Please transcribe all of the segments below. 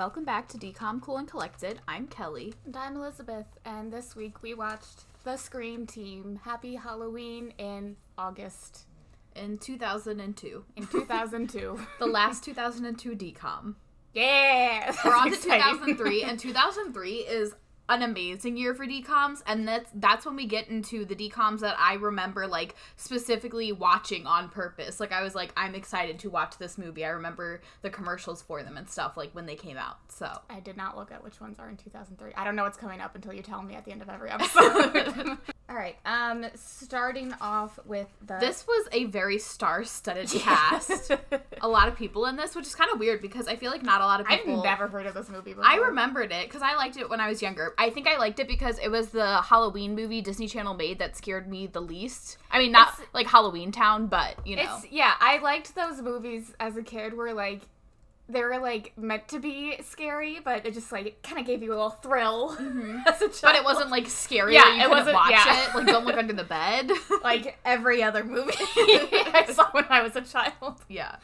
Welcome back to DCOM Cool and Collected. I'm Kelly. And I'm Elizabeth, and this week we watched The Scream Team Happy Halloween in August In 2002. in 2002. The last 2002 DCOM. yeah! We're on to 2003, and 2003 is an amazing year for DCOMs and that's that's when we get into the DCOMs that I remember like specifically watching on purpose. Like I was like I'm excited to watch this movie. I remember the commercials for them and stuff like when they came out. So I did not look at which ones are in 2003. I don't know what's coming up until you tell me at the end of every episode. All right. Um, starting off with the this was a very star-studded cast. a lot of people in this, which is kind of weird because I feel like not a lot of people. I've never heard of this movie before. I remembered it because I liked it when I was younger. I think I liked it because it was the Halloween movie Disney Channel made that scared me the least. I mean, not It's- like Halloween Town, but you know. It's yeah, I liked those movies as a kid where like they were like meant to be scary, but it just like kind of gave you a little thrill as a child. But it wasn't like scary. Yeah, it wasn't- watch yeah. it. Like, don't look under the bed. like every other movie I saw when I was a child. yeah.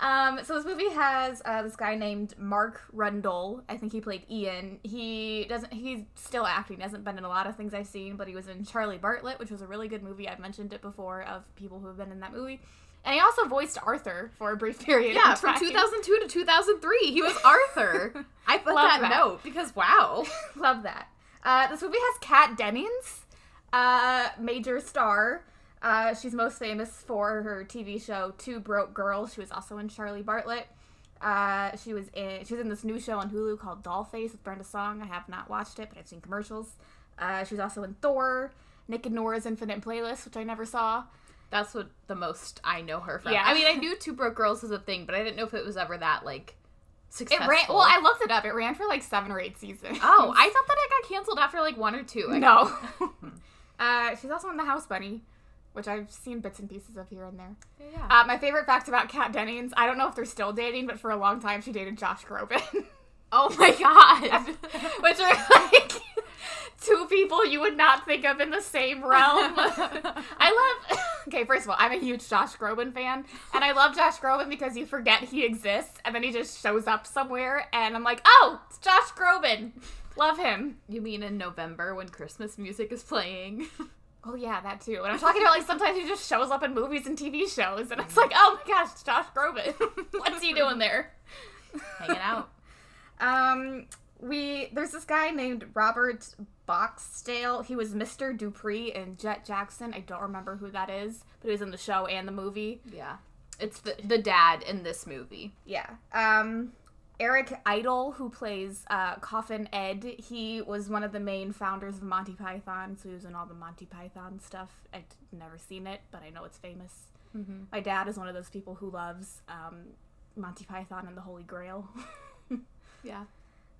Um, so this movie has uh, this guy named Mark Rendall. I think he played Ian. He doesn't. He's still acting. Hasn't been in a lot of things I've seen, but he was in Charlie Bartlett, which was a really good movie. I've mentioned it before of people who have been in that movie. And he also voiced Arthur for a brief period. Yeah, from 2002 to 2003, he was Arthur. I put Love that, that. note because wow. Love that. Uh, this movie has Kat Dennings, uh, major star. Uh, she's most famous for her TV show Two Broke Girls. She was also in Charlie Bartlett. Uh, she was in she was in this new show on Hulu called Dollface with Brenda Song. I have not watched it, but I've seen commercials. Uh, she was also in Thor, Nick and Nora's Infinite Playlist, which I never saw. That's what the most I know her from. Yeah. I mean, I knew Two Broke Girls was a thing, but I didn't know if it was ever that like It successful. ran. Well, I looked it up. It ran for like seven or eight seasons. Oh, I thought that it got canceled after like one or two. I- no. uh, she's also in The House Bunny, which I've seen bits and pieces of here and there. Yeah. Uh, my favorite fact about Kat Dennings, I don't know if they're still dating, but for a long time she dated Josh Groban. oh my god. Which are like two people you would not think of in the same realm. I love Okay, first of all, I'm a huge Josh Groban fan, and I love Josh Groban because you forget he exists and then he just shows up somewhere and I'm like, "Oh, it's Josh Groban." Love him. you mean in November when Christmas music is playing? Oh yeah, that too. And I'm talking about like sometimes he just shows up in movies and TV shows, and it's like, oh my gosh, it's Josh Groban. What's he doing there? Hanging out. Um, we there's this guy named Robert Bockstael. He was Mr. Dupree in Jett Jackson. I don't remember who that is, but he was in the show and the movie. Yeah. It's the the dad in this movie. Yeah. Um, Eric Idle, who plays uh, Coffin Ed, he was one of the main founders of Monty Python, so he was in all the Monty Python stuff. I've never seen it, but I know it's famous. Mm-hmm. My dad is one of those people who loves um, Monty Python and the Holy Grail. Yeah.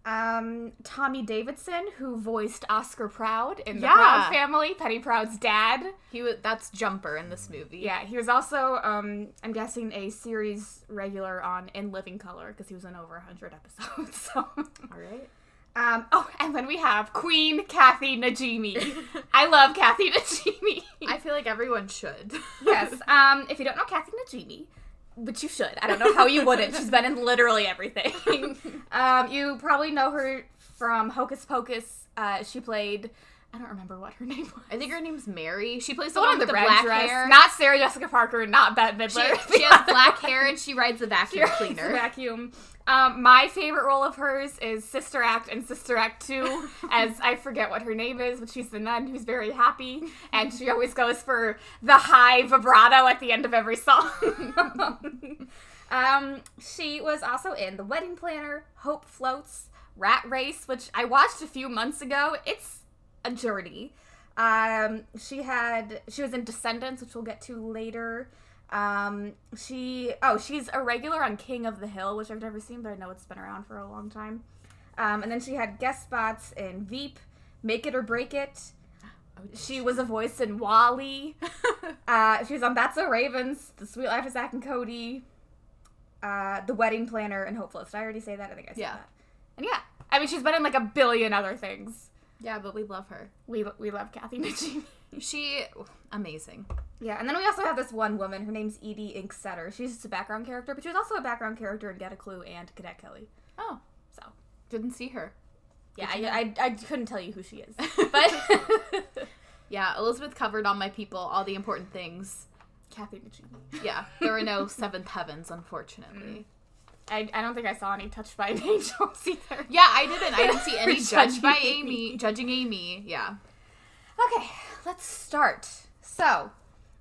Um, Tommy Davidson, who voiced Oscar Proud in the Yeah. Proud Family, Penny Proud's dad. He was that's Jumper in this movie. Yeah, he was also, um, I'm guessing, a series regular on In Living Color because he was in over 100 episodes. So, All right. um, oh, and then we have Queen Kathy Najimy. I love Kathy Najimy. I feel like everyone should. yes. Um, if you don't know Kathy Najimy, which you should, I don't know how you wouldn't. She's been in literally everything. um, you probably know her from Hocus Pocus. Uh, she played. I don't remember what her name was. I think her name's Mary. She plays the, The one with the, the red black dress. hair. Not Sarah Jessica Parker. Not Bette she, Midler. she has black hair and she rides the vacuum She cleaner. Vacuum. Um, my favorite role of hers is Sister Act and Sister Act 2, as I forget what her name is, but she's the nun who's very happy, and she always goes for the high vibrato at the end of every song. um, she was also in The Wedding Planner, Hope Floats, Rat Race, which I watched a few months ago. It's a journey. Um, she had she was in Descendants, which we'll get to later. Um, she oh she's a regular on King of the Hill, which I've never seen, but I know it's been around for a long time. Um, and then she had guest spots in Veep, Make It or Break It. She was a voice in WALL-E. Uh, she was on That's a Ravens, The Sweet Life of Zach and Cody, uh, The Wedding Planner, and Hopeless. Did I already say that? I think I said Yeah. that. And yeah, I mean she's been in like a billion other things. Yeah, but we love her. We we love Kathy Najimy. She amazing. Yeah, and then we also have this one woman. Her name's Edie Inksetter. She's just a background character, but she was also a background character in Get a Clue and Cadet Kelly. Oh, So Didn't see her. Yeah, I, I, I couldn't tell you who she is. But Yeah, Elizabeth covered all my people, all the important things. Kathy Najimy. Yeah, there were no seventh heavens, unfortunately. Mm. I, I don't think I saw any touched by angels either. Yeah, I didn't. I didn't see any judged by Amy, judging Amy. Yeah. Okay, let's start. So,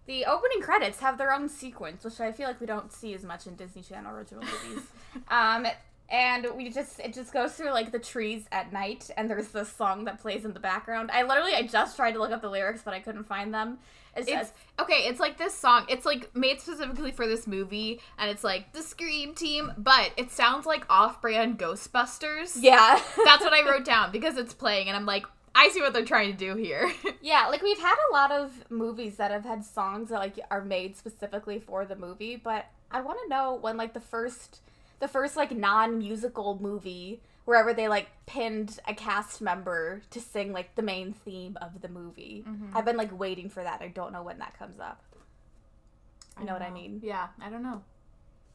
the opening credits have their own sequence, which I feel like we don't see as much in Disney Channel original movies. um, and we just it just goes through like the trees at night, and there's this song that plays in the background. I literally I just tried to look up the lyrics, but I couldn't find them. It says, It's okay. It's like this song. It's like made specifically for this movie, and it's like the Scream Team, but it sounds like off-brand Ghostbusters. yeah, That's what I wrote down because it's playing, and I'm like, I see what they're trying to do here. Yeah, like we've had a lot of movies that have had songs that like are made specifically for the movie, but I want to know when like the first the first like non-musical movie wherever they like pinned a cast member to sing like the main theme of the movie. I've been like waiting for that. I don't know when that comes up. You know what I mean? Yeah, I don't know.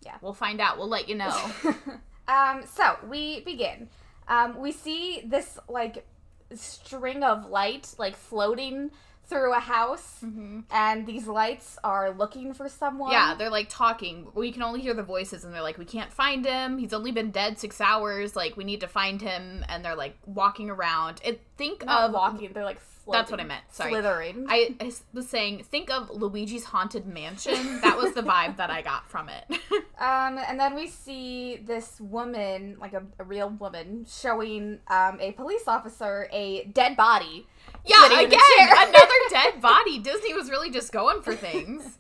Yeah. We'll find out. We'll let you know. um, so we begin. Um, we see this like string of light like floating through a house, and these lights are looking for someone. yeah, they're like talking. We can only hear the voices, and they're like, "We can't find him. He's only been dead six hours. Like, we need to find him." And they're like walking around. It think not of walking. They're like floating, That's what I meant. Sorry. slithering. I, I was saying, think of Luigi's Haunted Mansion. That was the vibe that I got from it. Um, and then we see this woman, like a, a real woman, showing um, a police officer a dead body. Yeah, again, another dead body. Disney was really just going for things.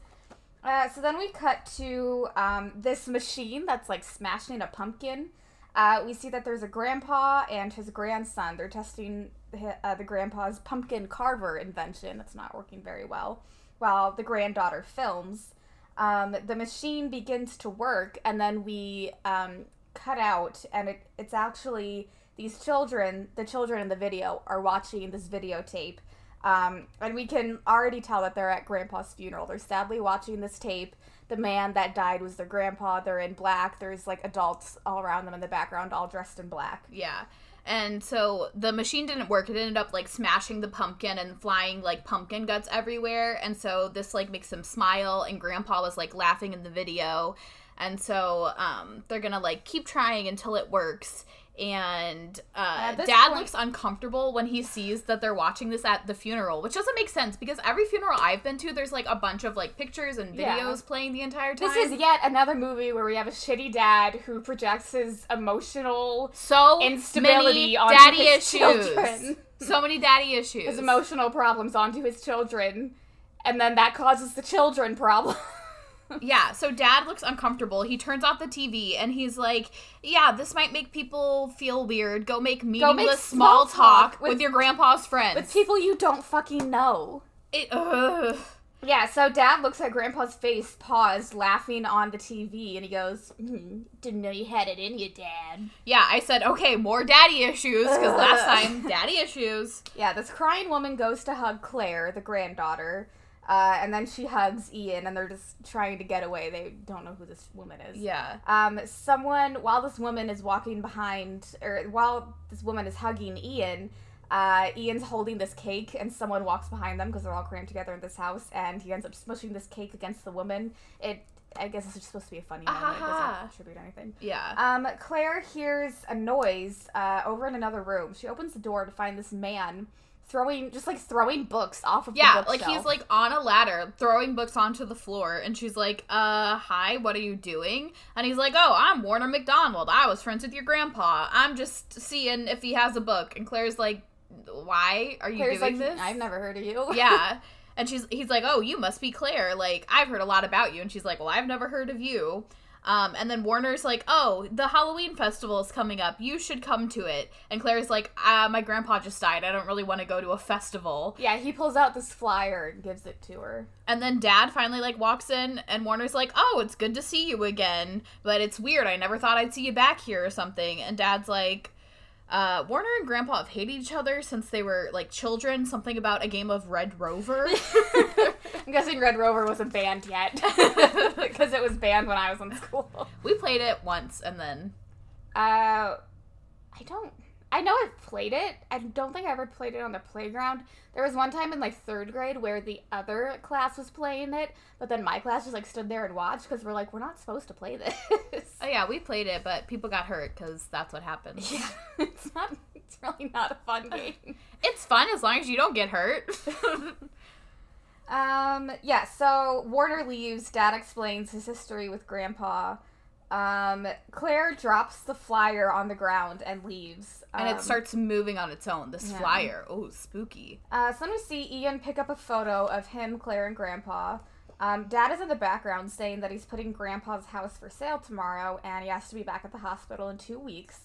Uh, so then we cut to um, this machine that's like smashing a pumpkin. Uh, we see that there's a grandpa and his grandson. They're testing the, uh, the grandpa's pumpkin carver invention. It's not working very well. While the granddaughter films, um, the machine begins to work, and then we um, cut out, and it, it's actually these children. The children in the video are watching this videotape um, and we can already tell that they're at grandpa's funeral. They're sadly watching this tape. The man that died was their grandpa. They're in black. There's like adults all around them in the background, all dressed in black. Yeah. And so the machine didn't work. It ended up like smashing the pumpkin and flying like pumpkin guts everywhere. And so this like makes them smile and grandpa was like laughing in the video. And so um they're going to like keep trying until it works. And uh, dad point- looks uncomfortable when he sees that they're watching this at the funeral, which doesn't make sense because every funeral I've been to, there's like a bunch of like pictures and videos Yeah. playing the entire time. This is yet another movie where we have a shitty dad who projects his emotional so instability many onto daddy his issues. children. So many daddy issues. his emotional problems onto his children, and then that causes the children problem. Yeah, so dad looks uncomfortable. He turns off the TV and he's like, Yeah, this might make people feel weird. Go make meaningless small, small talk, talk with, with- your grandpa's friends. With people you don't fucking know. it, ugh. Yeah, so dad looks at grandpa's face, paused, laughing on the TV, and he goes, hmm, Didn't know you had it in you, dad. Yeah, I said, Okay, more daddy issues, because last time, daddy issues. Yeah, this crying woman goes to hug Claire, the granddaughter, uh, and then she hugs Ian, and they're just trying to get away. They don't know who this woman is. Yeah. Um, someone, while this woman is walking behind, or while this woman is hugging Ian, uh, Ian's holding this cake, and someone walks behind them because they're all crammed together in this house, and he ends up smushing this cake against the woman. It, I guess, it's supposed to be a funny moment. It doesn't attribute anything. Yeah. Um, Claire hears a noise uh, over in another room. She opens the door to find this man throwing, just like throwing books off of Yeah, like he's like on a ladder throwing books onto the floor, and she's like, "Uh, hi, what are you doing?" And he's like, "Oh, I'm Warner McDonald. I was friends with your grandpa. I'm just seeing if he has a book." And Claire's like, "Why are you Claire's doing like, this?" I've never heard of you. yeah. And she's he's like, "Oh, you must be Claire. Like, I've heard a lot about you." And she's like, "Well, I've never heard of you." Um, and then Warner's like, "Oh, the Halloween festival is coming up. You should come to it." And Claire's like, uh, "My grandpa just died. I don't really want to go to a festival." Yeah, he pulls out this flyer and gives it to her. And then Dad finally like walks in, and Warner's like, "Oh, it's good to see you again, but it's weird. I never thought I'd see you back here or something." And Dad's like, uh, "Warner and Grandpa have hated each other since they were like children. Something about a game of Red Rover." I'm guessing Red Rover wasn't banned yet because it was banned when I was in school. we played it once, and then Uh, I I don't. I know I've played it. I don't think I ever played it on the playground. There was one time in like third grade where the other class was playing it, but then my class just like stood there and watched because we're like, we're not supposed to play this. Oh yeah, we played it, but people got hurt because that's what happens. yeah, it's not. It's really not a fun game. It's fun as long as you don't get hurt. Um, yeah, so Warner leaves, Dad explains his history with Grandpa. Um, Claire drops the flyer on the ground and leaves. and Um, it starts moving on its own. This yeah. flyer. Oh, spooky. Uh, so then we see Ian pick up a photo of him, Claire, and Grandpa. Um, Dad is in the background saying that he's putting Grandpa's house for sale tomorrow and he has to be back at the hospital in two weeks.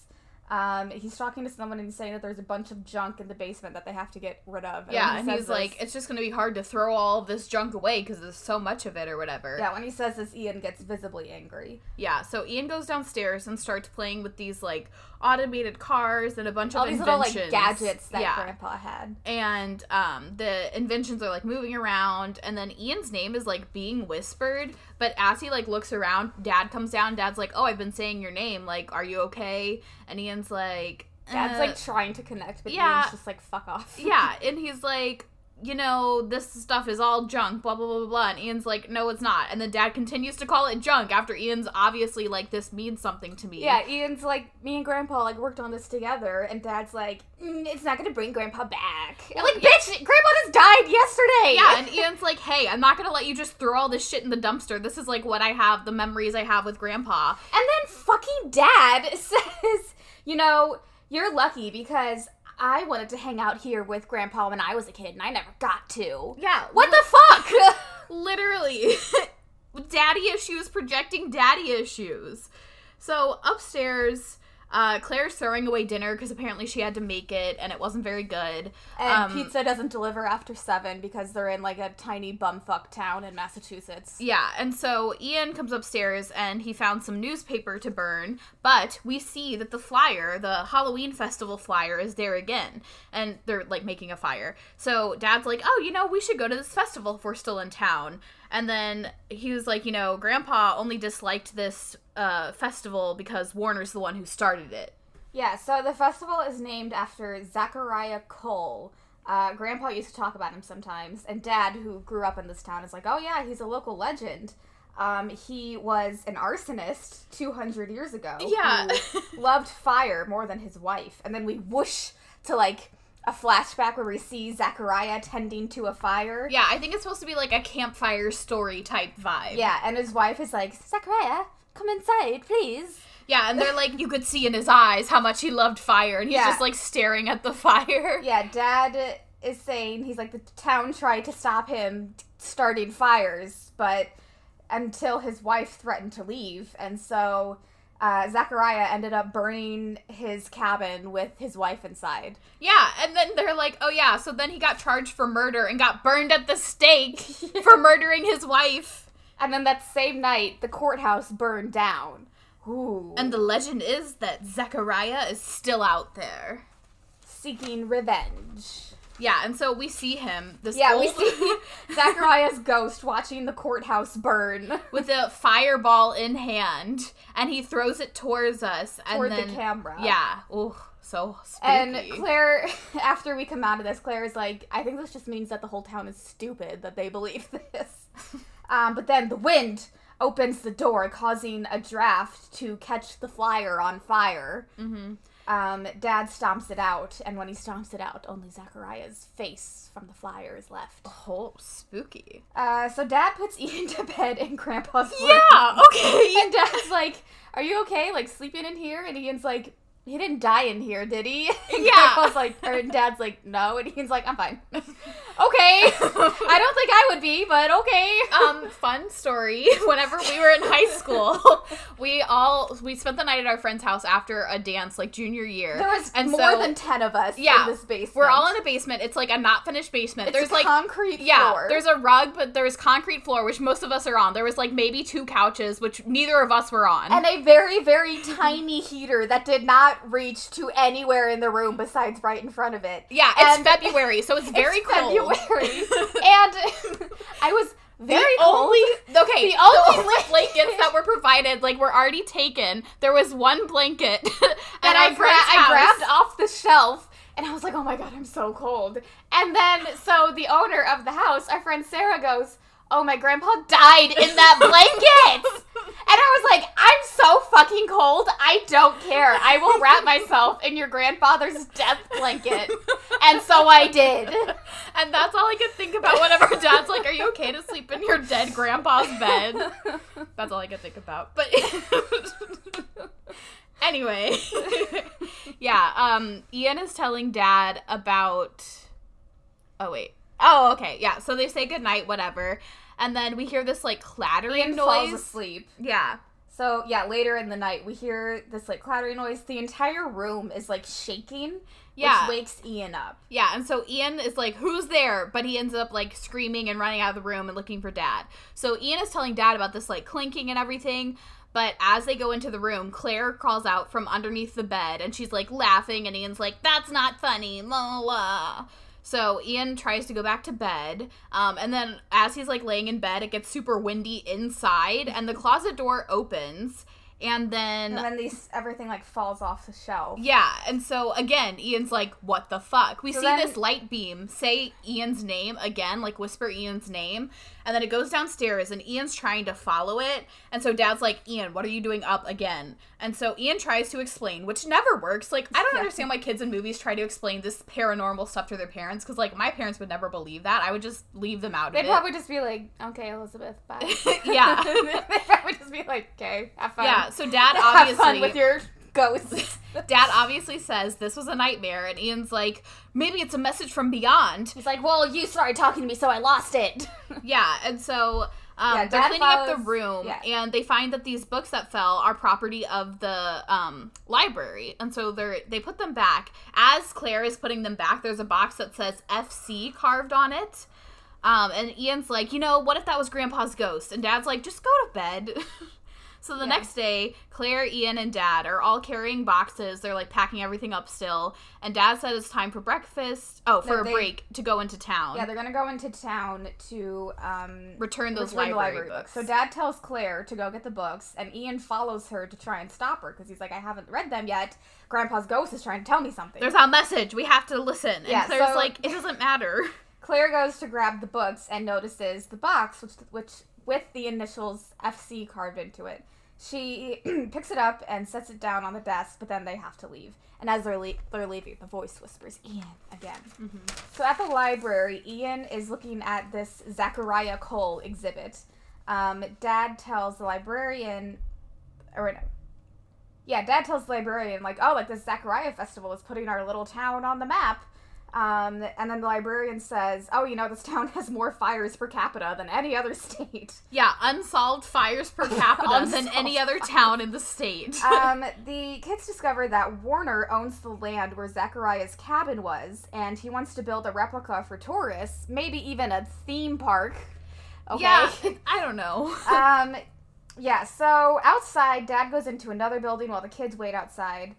Um, he's talking to someone and he's saying that there's a bunch of junk in the basement that they have to get rid of. Yeah, he and he's this- like, it's just gonna be hard to throw all this junk away because there's so much of it or whatever. yeah, when he says this, Ian gets visibly angry. Yeah, so Ian goes downstairs and starts playing with these like automated cars and a bunch All of these little like gadgets that yeah. Grandpa had. and um, the inventions are like moving around and then ian's name is like being whispered but as he like looks around dad comes down dad's like oh i've been saying your name like are you okay and ian's like Dad's "Uh, like trying to connect, but yeah. Ian's just like fuck off. yeah and he's like you know this stuff is all junk blah blah blah blah blah and ian's like no it's not and then dad continues to call it junk after ian's obviously like this means something to me Yeah, Ian's like, me and Grandpa like worked on this together, and Dad's like, mm, it's not gonna bring Grandpa back. And like, bitch, Grandpa just died yesterday. Yeah, and Ian's like, hey, I'm not gonna let you just throw all this shit in the dumpster. This is like what I have, the memories I have with grandpa. And then fucking Dad says, you know, you're lucky because I wanted to hang out here with Grandpa when I was a kid, and I never got to. Yeah. What the fuck? Literally. daddy issues projecting daddy issues. So upstairs, uh, Claire's throwing away dinner because apparently she had to make it and it wasn't very good. And Um, pizza doesn't deliver after seven because they're in like a tiny bumfuck town in Massachusetts. Yeah, and so Ian comes upstairs and he found some newspaper to burn, but we see that the flyer, the Halloween festival flyer, is there again. And they're like making a fire. So dad's like, oh, you know, we should go to this festival if we're still in town. And then he was like, you know, grandpa only disliked this uh, festival because Warner's the one who started it. Yeah, so the festival is named after Zachariah Cole. Uh, Grandpa used to talk about him sometimes, and Dad, who grew up in this town, is like, "Oh yeah, he's a local legend. Um, he was an arsonist 200 years ago. Yeah. loved fire more than his wife." And then we whoosh to like a flashback where we see Zachariah tending to a fire. Yeah, I think it's supposed to be like a campfire story type vibe. Yeah, and his wife is like, "Zachariah, come inside, please." Yeah, and they're like, you could see in his eyes how much he loved fire, and he's Yeah. just like staring at the fire. Yeah, Dad is saying he's like the town tried to stop him starting fires, but until his wife threatened to leave, and so uh, Zachariah ended up burning his cabin with his wife inside. Yeah, and then they're like, oh yeah, so then he got charged for murder and got burned at the stake for murdering his wife. And then that same night, the courthouse burned down. Ooh. And the legend is that Zachariah is still out there. seeking revenge. Yeah, and so we see him, this Yeah, old, we see Zachariah's ghost watching the courthouse burn with a fireball in hand, and he throws it towards us, and toward then the camera. yeah, oh, so spooky. And Claire, after we come out of this, Claire is like, I think this just means that the whole town is stupid that they believe this. um, but then the wind opens the door, causing a draft to catch the flyer on fire. Mhm. Um, Dad stomps it out, and when he stomps it out, only Zachariah's face from the flyer is left. oh, spooky. Uh, so Dad puts Ian to bed in Grandpa's room. Yeah, okay. And Dad's like, "Are you okay? Like sleeping in here?" And Ian's like, "He didn't die in here, did he?" And Yeah. Grandpa's like, or Dad's like, "No," and Ian's like, "I'm fine." okay, I don't think I would be, but okay. um fun story whenever we were in high school we all we spent the night at our friend's house after a dance like junior year there was and more so- than ten of us Yeah, in this basement. we're all in a basement it's like a not finished basement It's there's a like concrete yeah floor. there's a rug but there's concrete floor which most of us are on there was like maybe two couches which neither of us were on and a very, very tiny heater that did not reach to anywhere in the room besides right in front of it. yeah it's and- february so it's very It's cold February, and I was very the cold. only okay, The the only only, blankets that were provided like were already taken. There was one blanket that I, gra- I grabbed off the shelf and I was like, oh my god, I'm so cold. And then, so the owner of the house, our friend Sarah, goes, oh, my grandpa died in that blanket. And I was like, I'm so fucking cold. I don't care. I will wrap myself in your grandfather's death blanket. And so I did. And that's all I could think about whenever dad's like, Are you okay to sleep in your dead grandpa's bed? That's all I could think about. But anyway. yeah, um Ian is telling dad about Oh wait. Oh, okay. Yeah, so they say goodnight, whatever. And then we hear this like clattering Ian falls noise. asleep. Yeah. So yeah, later in the night we hear this like clattering noise. The entire room is like shaking, Yeah. which wakes Ian up. Yeah, and so Ian is like, Who's there? But he ends up like screaming and running out of the room and looking for dad. So Ian is telling dad about this like clinking and everything. But as they go into the room, Claire crawls out from underneath the bed and she's like laughing, and Ian's like, That's not funny, la la. So Ian tries to go back to bed, um, and then as he's like laying in bed, it gets super windy inside, and the closet door opens, and then And then these everything like falls off the shelf. yeah, and so again, Ian's like, "What the fuck?" We So see then- this light beam say Ian's name again, like whisper Ian's name, and then it goes downstairs, and Ian's trying to follow it, and so Dad's like, "Ian, what are you doing up again?" And so Ian tries to explain, which never works. Like, I don't Yeah. understand why kids in movies try to explain this paranormal stuff to their parents, because like my parents would never believe that. I would just leave them out They'd of it. probably just be like, "Okay, Elizabeth, bye." Yeah. They'd probably just be like, "Okay, have fun." yeah, so Dad have obviously fun with your ghosts." Dad obviously says this was a nightmare, and Ian's like, maybe it's a message from beyond. He's like, "Well, you started talking to me, so I lost it." Yeah, and so um, Yeah, they're cleaning up the room, yeah. and they find that these books that fell are property of the um, library, and so they they put them back. As Claire is putting them back, there's a box that says FC carved on it. Um, and Ian's like, you know, what if that was Grandpa's ghost? And Dad's like, just go to bed. so the Yeah. next day, Claire, Ian, and Dad are all carrying boxes. They're like packing everything up still. And Dad said it's time for breakfast. Oh, for No, a they- break to go into town. yeah, they're gonna go into town to um, return those return the library, books. So Dad tells Claire to go get the books, and Ian follows her to try and stop her because he's like, "I haven't read them yet. Grandpa's ghost is trying to tell me something." There's a message. We have to listen. And Yeah, Claire's so- like, it doesn't matter. Claire goes to grab the books and notices the box, which which with the initials FC carved into it. She picks it up and sets it down on the desk, but then they have to leave. And as they're, le- they're leaving, the voice whispers, Ian, again. So at the library, Ian is looking at this Zachariah Cole exhibit. Um, Dad tells the librarian, or no, yeah, Dad tells the librarian, like, oh, like this Zachariah festival is putting our little town on the map. Um, and then the librarian says, oh, you know, this town has more fires per capita than any other state. Yeah, unsolved fires per capita than any other town in the state. um, the kids discover that Warner owns the land where Zachariah's cabin was, and he wants to build a replica for tourists, maybe even a theme park. Okay. Yeah, I don't know. um, yeah, so outside, Dad goes into another building while the kids wait outside.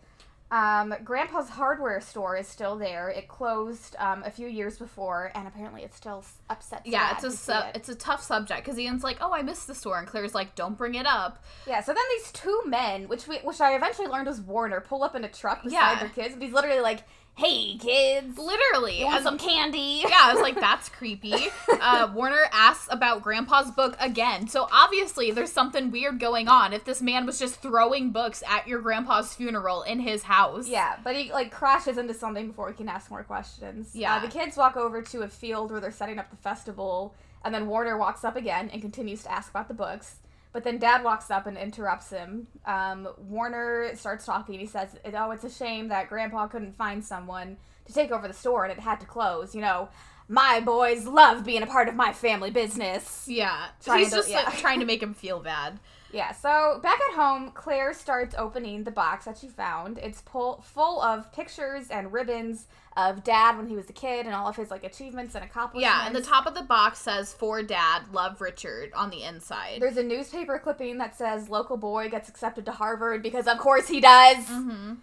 Um, Grandpa's hardware store is still there. It closed um, a few years before, and apparently it still upsets yeah, it's a su- it. it's a tough subject because Ian's like, oh, I missed the store, and Claire's like, don't bring it up. Yeah, so then these two men, which we, which I eventually learned was Warner, pull up in a truck beside Yeah. their kids, and he's literally like, "Hey, kids, Literally, you want some candy?" yeah, I was like, that's creepy. Uh, Warner asks about Grandpa's book again. So obviously, there's something weird going on if this man was just throwing books at your grandpa's funeral in his house. Yeah, but he like crashes into something before he can ask more questions. Yeah. Uh, the kids walk over to a field where they're setting up the festival, and then Warner walks up again and continues to ask about the books. But then Dad walks up and interrupts him. Um, Warner starts talking. He says, "Oh, it's a shame that Grandpa couldn't find someone to take over the store and it had to close. You know, my boys love being a part of my family business." Yeah. Trying He's to- just like, trying to make him feel bad. Yeah, so back at home, Claire starts opening the box that she found. It's pull, full of pictures and ribbons of Dad when he was a kid and all of his like achievements and accomplishments. Yeah, and the top of the box says "For Dad, Love Richard" on the inside. There's a newspaper clipping that says local boy gets accepted to Harvard because of course he does. hmm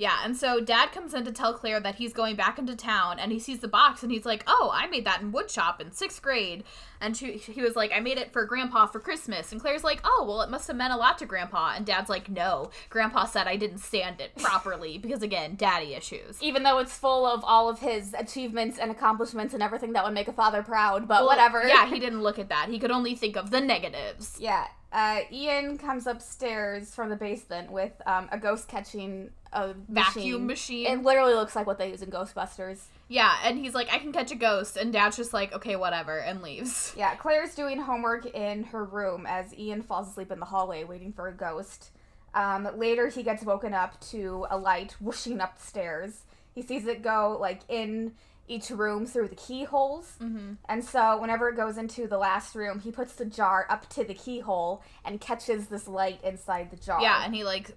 Yeah, and so dad comes in to tell Claire that he's going back into town and he sees the box and he's like, Oh, I made that in woodshop in sixth grade. And she, he was like, I made it for grandpa for Christmas. And Claire's like, Oh, well, it must have meant a lot to grandpa. And dad's like, No, grandpa said I didn't stand it properly because, again, daddy issues. Even though it's full of all of his achievements and accomplishments and everything that would make a father proud, but Well, whatever. Yeah, he didn't look at that. He could only think of the negatives. Yeah. Uh, Ian comes upstairs from the basement with um, a ghost catching a Vacuum machine. It literally looks like what they use in Ghostbusters. Yeah, and he's like, I can catch a ghost. And dad's just like, Okay, whatever, and leaves. Yeah, Claire's doing homework in her room as Ian falls asleep in the hallway waiting for a ghost. Um, later, he gets woken up to a light whooshing upstairs. He sees it go like in each room through the keyholes. Mm-hmm. And so, whenever it goes into the last room, he puts the jar up to the keyhole and catches this light inside the jar. Yeah, and he like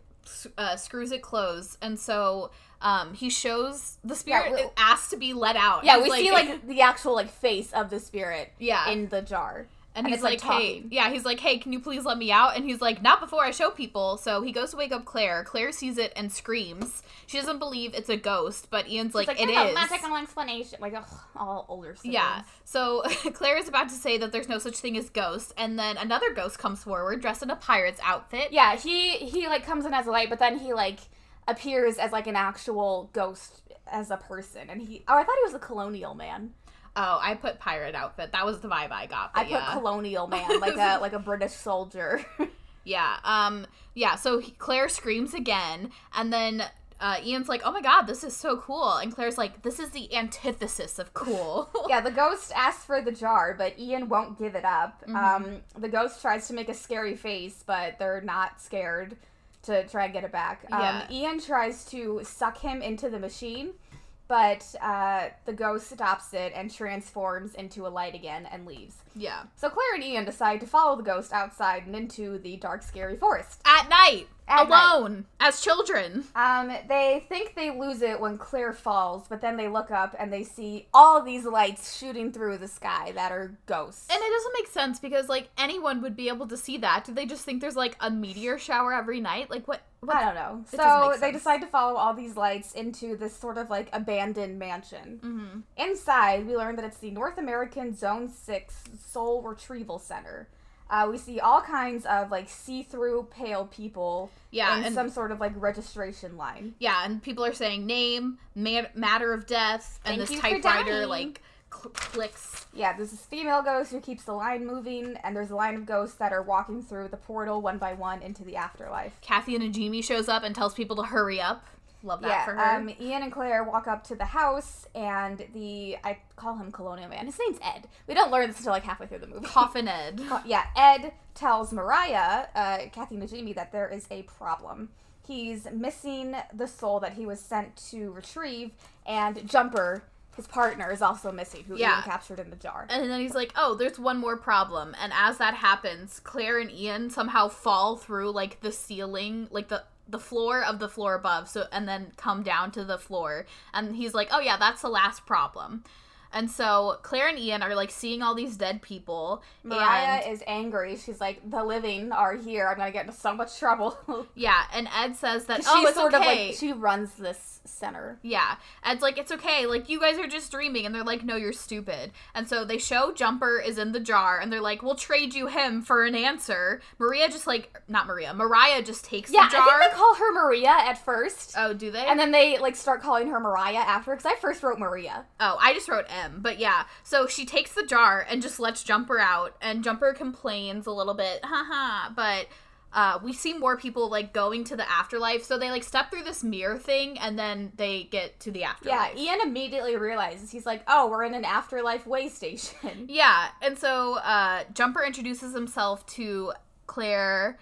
uh, screws it closed, and so um, he shows the spirit we- asked to be let out. Yeah, He's we see like the actual like face of the spirit yeah, in the jar. And, and he's like, like, hey, yeah, he's like, hey, can you please let me out? And he's like, not before I show people. So he goes to wake up Claire. Claire sees it and screams. She doesn't believe it's a ghost, but Ian's like, It's it "There's is. magical explanation. Like ugh, all older siblings. Yeah. So Claire is about to say that there's no such thing as ghosts, and then another ghost comes forward dressed in a pirate's outfit. Yeah, he he like comes in as a light, but then he like appears as like an actual ghost as a person, and he oh I thought he was a colonial man. Oh, I put pirate outfit. That was the vibe I got. I put yeah. colonial man like a like a British soldier. Yeah. Um. Yeah. So he, Claire screams again, and then uh, Ian's like, "Oh my god, this is so cool," and Claire's like, "This is the antithesis of cool." yeah, the ghost asks for the jar, but Ian won't give it up. Um, the ghost tries to make a scary face, but they're not scared to try and get it back. Um, Yeah. Ian tries to suck him into the machine, but uh, the ghost stops it and transforms into a light again and leaves. yeah. So Claire and Ian decide to follow the ghost outside and into the dark, scary forest. At night, At night. alone, as children. Um, they think they lose it when Claire falls, but then they look up and they see all these lights shooting through the sky that are ghosts. And it doesn't make sense because like anyone would be able to see that. Do they just think there's like a meteor shower every night? Like what? what I don't know. It So they decide to follow all these lights into this sort of like abandoned mansion. hmm Inside, we learn that it's the North American Zone 6 Soul Retrieval Center. Uh, we see all kinds of like see-through pale people Yeah, in and some sort of like registration line. yeah, and people are saying name, ma- matter of death, and Thank this typewriter like cl- clicks. Yeah, there's this female ghost who keeps the line moving, and there's a line of ghosts that are walking through the portal one by one into the afterlife. Kathy and Najimy shows up and tells people to hurry up. Love that for her. yeah, um, Ian and Claire walk up to the house, and the I call him Colonial Man. His name's Ed. We don't learn this until like halfway through the movie. Coffin Ed. Yeah, Ed tells Mariah, uh, Kathy Najimy, that there is a problem. He's missing the soul that he was sent to retrieve, and Jumper, his partner, is also missing, who Yeah. Ian captured in the jar. And then he's like, "Oh, there's one more problem." And as that happens, Claire and Ian somehow fall through like the ceiling, like the the floor of the floor above, so and then come down to the floor. And he's like, "Oh yeah, that's the last problem." And so Claire and Ian are like seeing all these dead people. Mariah and, is angry. She's like, "The living are here. I'm gonna get into so much trouble." yeah, and Ed says that, she's "Oh, it's sort okay." of like she runs this center. Yeah. Ed's like, it's okay. Like, you guys are just dreaming. And they're like, no, you're stupid. And so they show Jumper is in the jar. And they're like, we'll trade you him for an answer. Maria just, like, not Maria, Mariah just takes Yeah, the jar. I think they call her Maria at first, oh, do they? and then they like start calling her Mariah after. Because I first wrote Maria. oh, I just wrote M. But yeah. So she takes the jar and just lets Jumper out. And Jumper complains a little bit. Haha. But. Uh, we see more people like going to the afterlife, so they like step through this mirror thing, and then they get to the afterlife. Yeah. Ian immediately realizes he's like, "Oh, we're in an afterlife way station." Yeah, and so uh, Jumper introduces himself to Claire,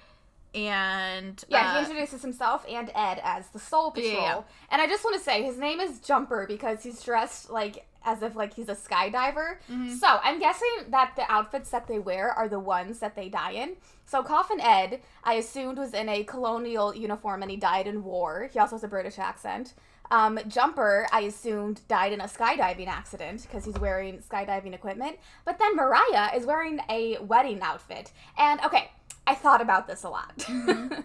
and Yeah, he uh, introduces himself and Ed as the Soul Yeah, Patrol. yeah. And I just want to say his name is Jumper because he's dressed like as if like he's a skydiver. Mhm. So I'm guessing that the outfits that they wear are the ones that they die in. So Coffin Ed, I assumed was in a colonial uniform and he died in war. He also has a British accent. Um, Jumper, I assumed, died in a skydiving accident because he's wearing skydiving equipment. But then Mariah is wearing a wedding outfit. And okay, I thought about this a lot.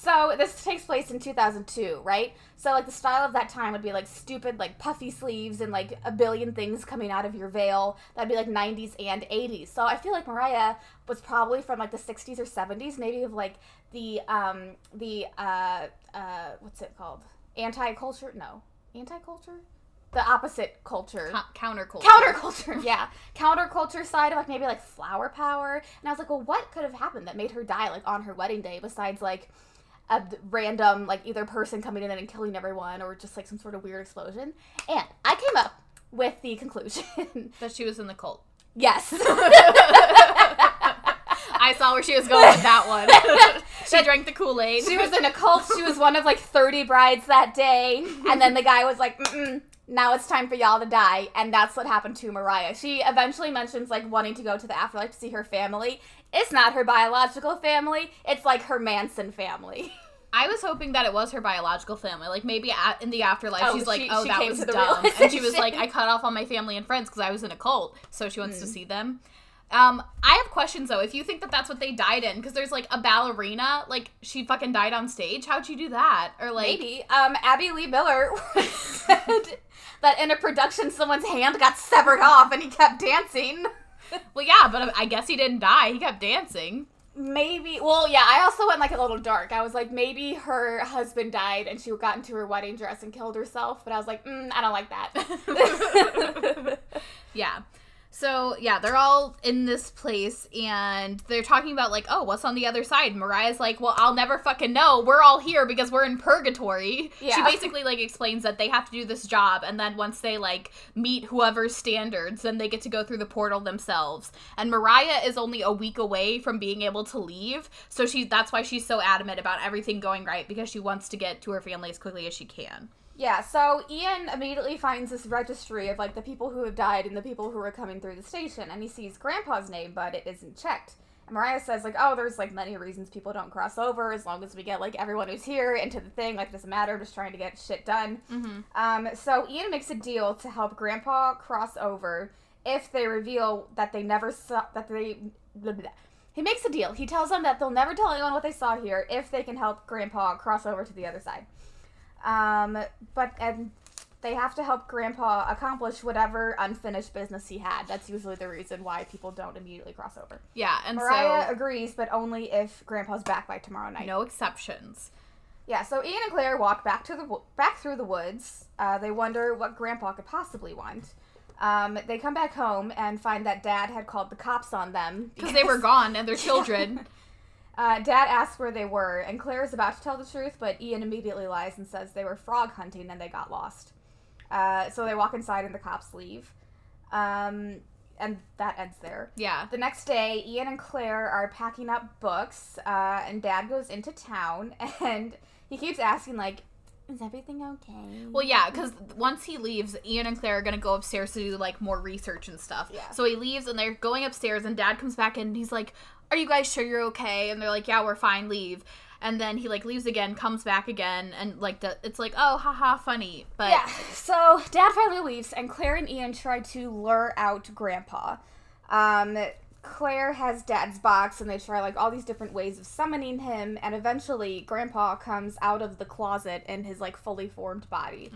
So this takes place in 2002, right? So like the style of that time would be like stupid, like puffy sleeves and like a billion things coming out of your veil. That'd be like 90s and 80s. So I feel like Mariah was probably from like the 60s or 70s, maybe of like the um the uh uh what's it called? Anti-culture? No, anti-culture. The opposite culture. Co- counterculture. Counterculture, yeah. Counterculture side of like maybe like flower power. And I was like, well, what could have happened that made her die like on her wedding day besides like a random like either person coming in and killing everyone or just like some sort of weird explosion? And I came up with the conclusion. That she was in the cult. yes. I saw where she was going with that one. she drank the Kool Aid. she was in a cult. She was one of like 30 brides that day. And then the guy was like, Mm-mm, now it's time for y'all to die. And that's what happened to Mariah. She eventually mentions like wanting to go to the afterlife to see her family. It's not her biological family, it's like her Manson family. I was hoping that it was her biological family. Like maybe at, in the afterlife, Oh, she's like, she- "Oh, she that was dumb," and she was like, "I cut off all my family and friends because I was in a cult." So she wants to Hmm. see them. Um, I have questions though. If you think that that's what they died in, because there's like a ballerina, like she fucking died on stage. How'd you do that? Or like, Maybe. Um, Abby Lee Miller said that in a production someone's hand got severed off and he kept dancing. well, yeah, but I guess he didn't die. He kept dancing. Maybe. Well, yeah, I also went like a little dark. I was like, maybe her husband died and she got into her wedding dress and killed herself. But I was like, mm, I don't like that. Yeah. So yeah, they're all in this place and they're talking about like, oh, what's on the other side? Mariah's like, well, I'll never fucking know. We're all here because we're in purgatory. She basically like explains that they have to do this job and then once they like meet whoever's standards, then they get to go through the portal themselves. And Mariah is only a week away from being able to leave, so she that's why she's so adamant about everything going right because she wants to get to her family as quickly as she can. Yeah, so Ian immediately finds this registry of like the people who have died and the people who are coming through the station, and he sees Grandpa's name, but it isn't checked. And Mariah says like, oh, there's like many reasons people don't cross over as long as we get like everyone who's here into the thing. Like, it doesn't matter, just trying to get shit done. Mm-hmm. Um, so Ian makes a deal to help Grandpa cross over if they reveal that they never saw that they. Blah, blah. He makes a deal. He tells them that they'll never tell anyone what they saw here if they can help Grandpa cross over to the other side. Um, but and they have to help Grandpa accomplish whatever unfinished business he had. That's usually the reason why people don't immediately cross over. Yeah, and Mariah so agrees, but only if Grandpa's back by tomorrow night. no exceptions. Yeah, so Ian and Claire walk back to the back through the woods. Uh, they wonder what Grandpa could possibly want. Um, they come back home and find that Dad had called the cops on them Because they were gone and their children. Uh, Dad asks where they were, and Claire is about to tell the truth, but Ian immediately lies and says they were frog hunting and they got lost. Uh, so they walk inside and the cops leave. Um, and that ends there. Yeah. The next day, Ian and Claire are packing up books, uh, and Dad goes into town, and he keeps asking, like, is everything okay? Well, yeah, because once he leaves, Ian and Claire are gonna go upstairs to do like more research and stuff. Yeah. So he leaves, and they're going upstairs, and Dad comes back in, and he's like, "Are you guys sure you're okay?" And they're like, "Yeah, we're fine. Leave." And then he like leaves again, comes back again, and like the, it's like, "Oh, haha, funny." But yeah, so Dad finally leaves, and Claire and Ian try to lure out Grandpa. Um, Claire has Dad's box, and they try like all these different ways of summoning him, and eventually Grandpa comes out of the closet in his like fully formed body.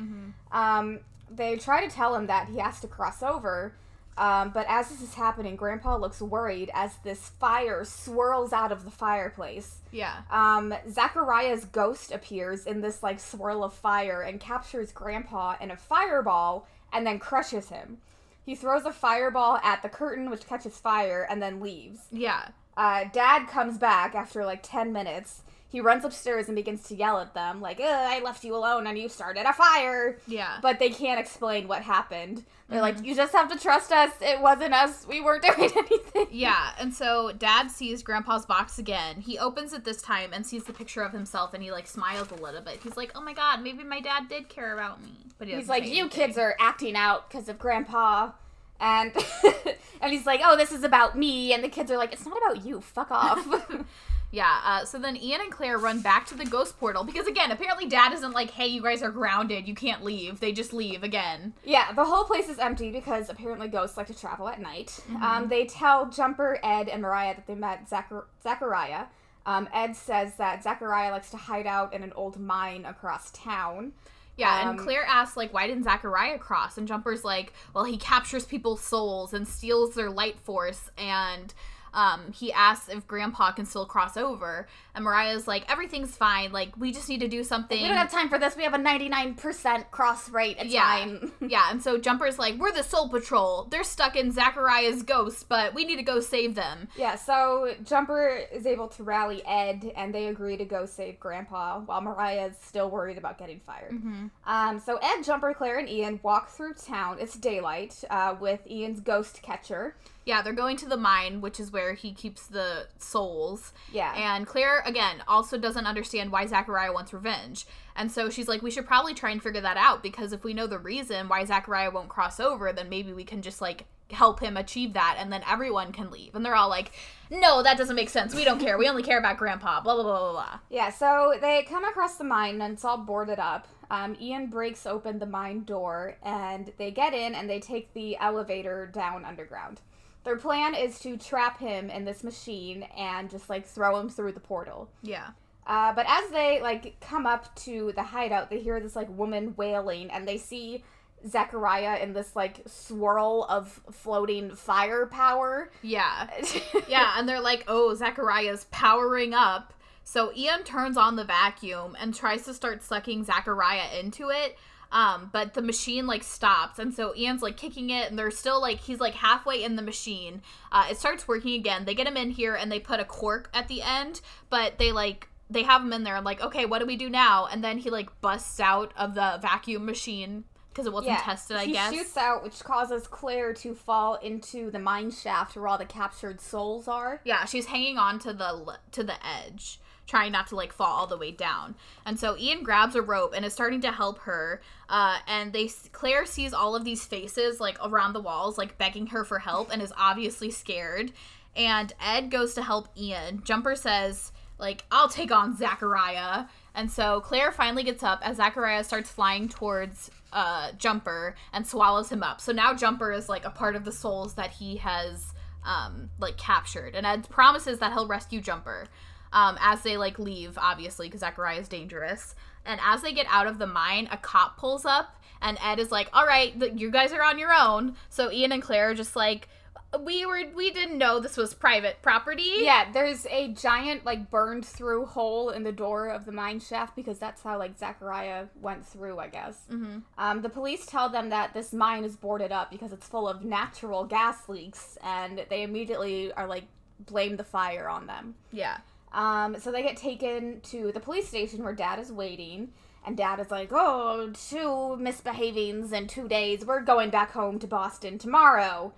Um, they try to tell him that he has to cross over. Um, but as this is happening, Grandpa looks worried as this fire swirls out of the fireplace. yeah, Um, Zachariah's ghost appears in this like swirl of fire and captures Grandpa in a fireball and then crushes him. He throws a fireball at the curtain, which catches fire, and then leaves. yeah, Uh, Dad comes back after like 10 minutes. He runs upstairs and begins to yell at them, like, I left you alone and you started a fire. yeah. But they can't explain what happened. They're like, mm-hmm. You just have to trust us. It wasn't us. We weren't doing anything. Yeah, and so Dad sees Grandpa's box again. He opens it this time and sees the picture of himself, and he like smiles a little bit. He's like, "Oh my god, maybe my dad did care about me." But he He's like, you anything. kids are acting out because of Grandpa, and and he's like, oh, this is about me, and the kids are like, it's not about you. Fuck off. Yeah, uh, so then Ian and Claire run back to the ghost portal because, again, apparently Dad isn't like, hey, you guys are grounded, you can't leave. They just leave again. yeah, the whole place is empty because apparently ghosts like to travel at night. Um, they tell Jumper, Ed, and Mariah that they met Zachar- Zachariah. Um, Ed says that Zachariah likes to hide out in an old mine across town. Yeah, Um, and Claire asks like, "Why didn't Zachariah cross?" And Jumper's like, "Well, he captures people's souls and steals their light force, and um, he asks if Grandpa can still cross over." And Mariah's like, "Everything's fine. Like, we just need to do something." We don't have time for this. We have a 99% cross rate. It's Yeah. fine. yeah, and so Jumper's like, "We're the Soul Patrol. They're stuck in Zachariah's ghost, but we need to go save them." yeah, so Jumper is able to rally Ed, and they agree to go save Grandpa, while Mariah is still worried about getting fired. Hmm. Um, so Ed, Jumper, Claire, and Ian walk through town. It's daylight uh, with Ian's ghost catcher. Yeah, they're going to the mine, which is where he keeps the souls. Yeah. And Claire, again, also doesn't understand why Zachariah wants revenge. And so she's like, we should probably try and figure that out because if we know the reason why Zachariah won't cross over, then maybe we can just like help him achieve that and then everyone can leave. And they're all like, no, that doesn't make sense. We don't care. We only care about Grandpa. Blah, blah, blah, blah, blah. Yeah, so they come across the mine and it's all boarded up. Um, Ian breaks open the mine door and they get in and they take the elevator down underground. Their plan is to trap him in this machine and just like throw him through the portal. Yeah. Uh, but as they like come up to the hideout, they hear this like woman wailing and they see Zachariah in this like swirl of floating firepower. Yeah. Yeah. And they're like, oh, Zachariah's powering up. So Ian turns on the vacuum and tries to start sucking Zachariah into it. Um, but the machine like stops, and so Ian's like kicking it, and they're still like he's like halfway in the machine. Uh, it starts working again. They get him in here, and they put a cork at the end, but they like they have him in there, and like okay, what do we do now? And then he like busts out of the vacuum machine because it wasn't tested, I he guess. shoots out, which causes Claire to fall into the mine shaft where all the captured souls are. Yeah, she's hanging on to the to the edge, trying not to like fall all the way down. And so Ian grabs a rope and is starting to help her. Uh, and they Claire sees all of these faces like around the walls, like begging her for help, and is obviously scared. And Ed goes to help Ian. Jumper says like I'll take on Zachariah. And so Claire finally gets up as Zachariah starts flying towards uh, Jumper and swallows him up. So now Jumper is like a part of the souls that he has um, like captured, and Ed promises that he'll rescue Jumper um, as they like leave, obviously because Zachariah is dangerous. And as they get out of the mine, a cop pulls up, and Ed is like, "All right, th- you guys are on your own." So Ian and Claire are just like, "We were, we didn't know this was private property." Yeah, there's a giant like burned through hole in the door of the mine shaft because that's how like Zachariah went through, I guess. hmm Um, the police tell them that this mine is boarded up because it's full of natural gas leaks, and they immediately are like blame the fire on them. Yeah. Um, so they get taken to the police station where Dad is waiting, and Dad is like, "Oh, two misbehavings in two days. We're going back home to Boston tomorrow."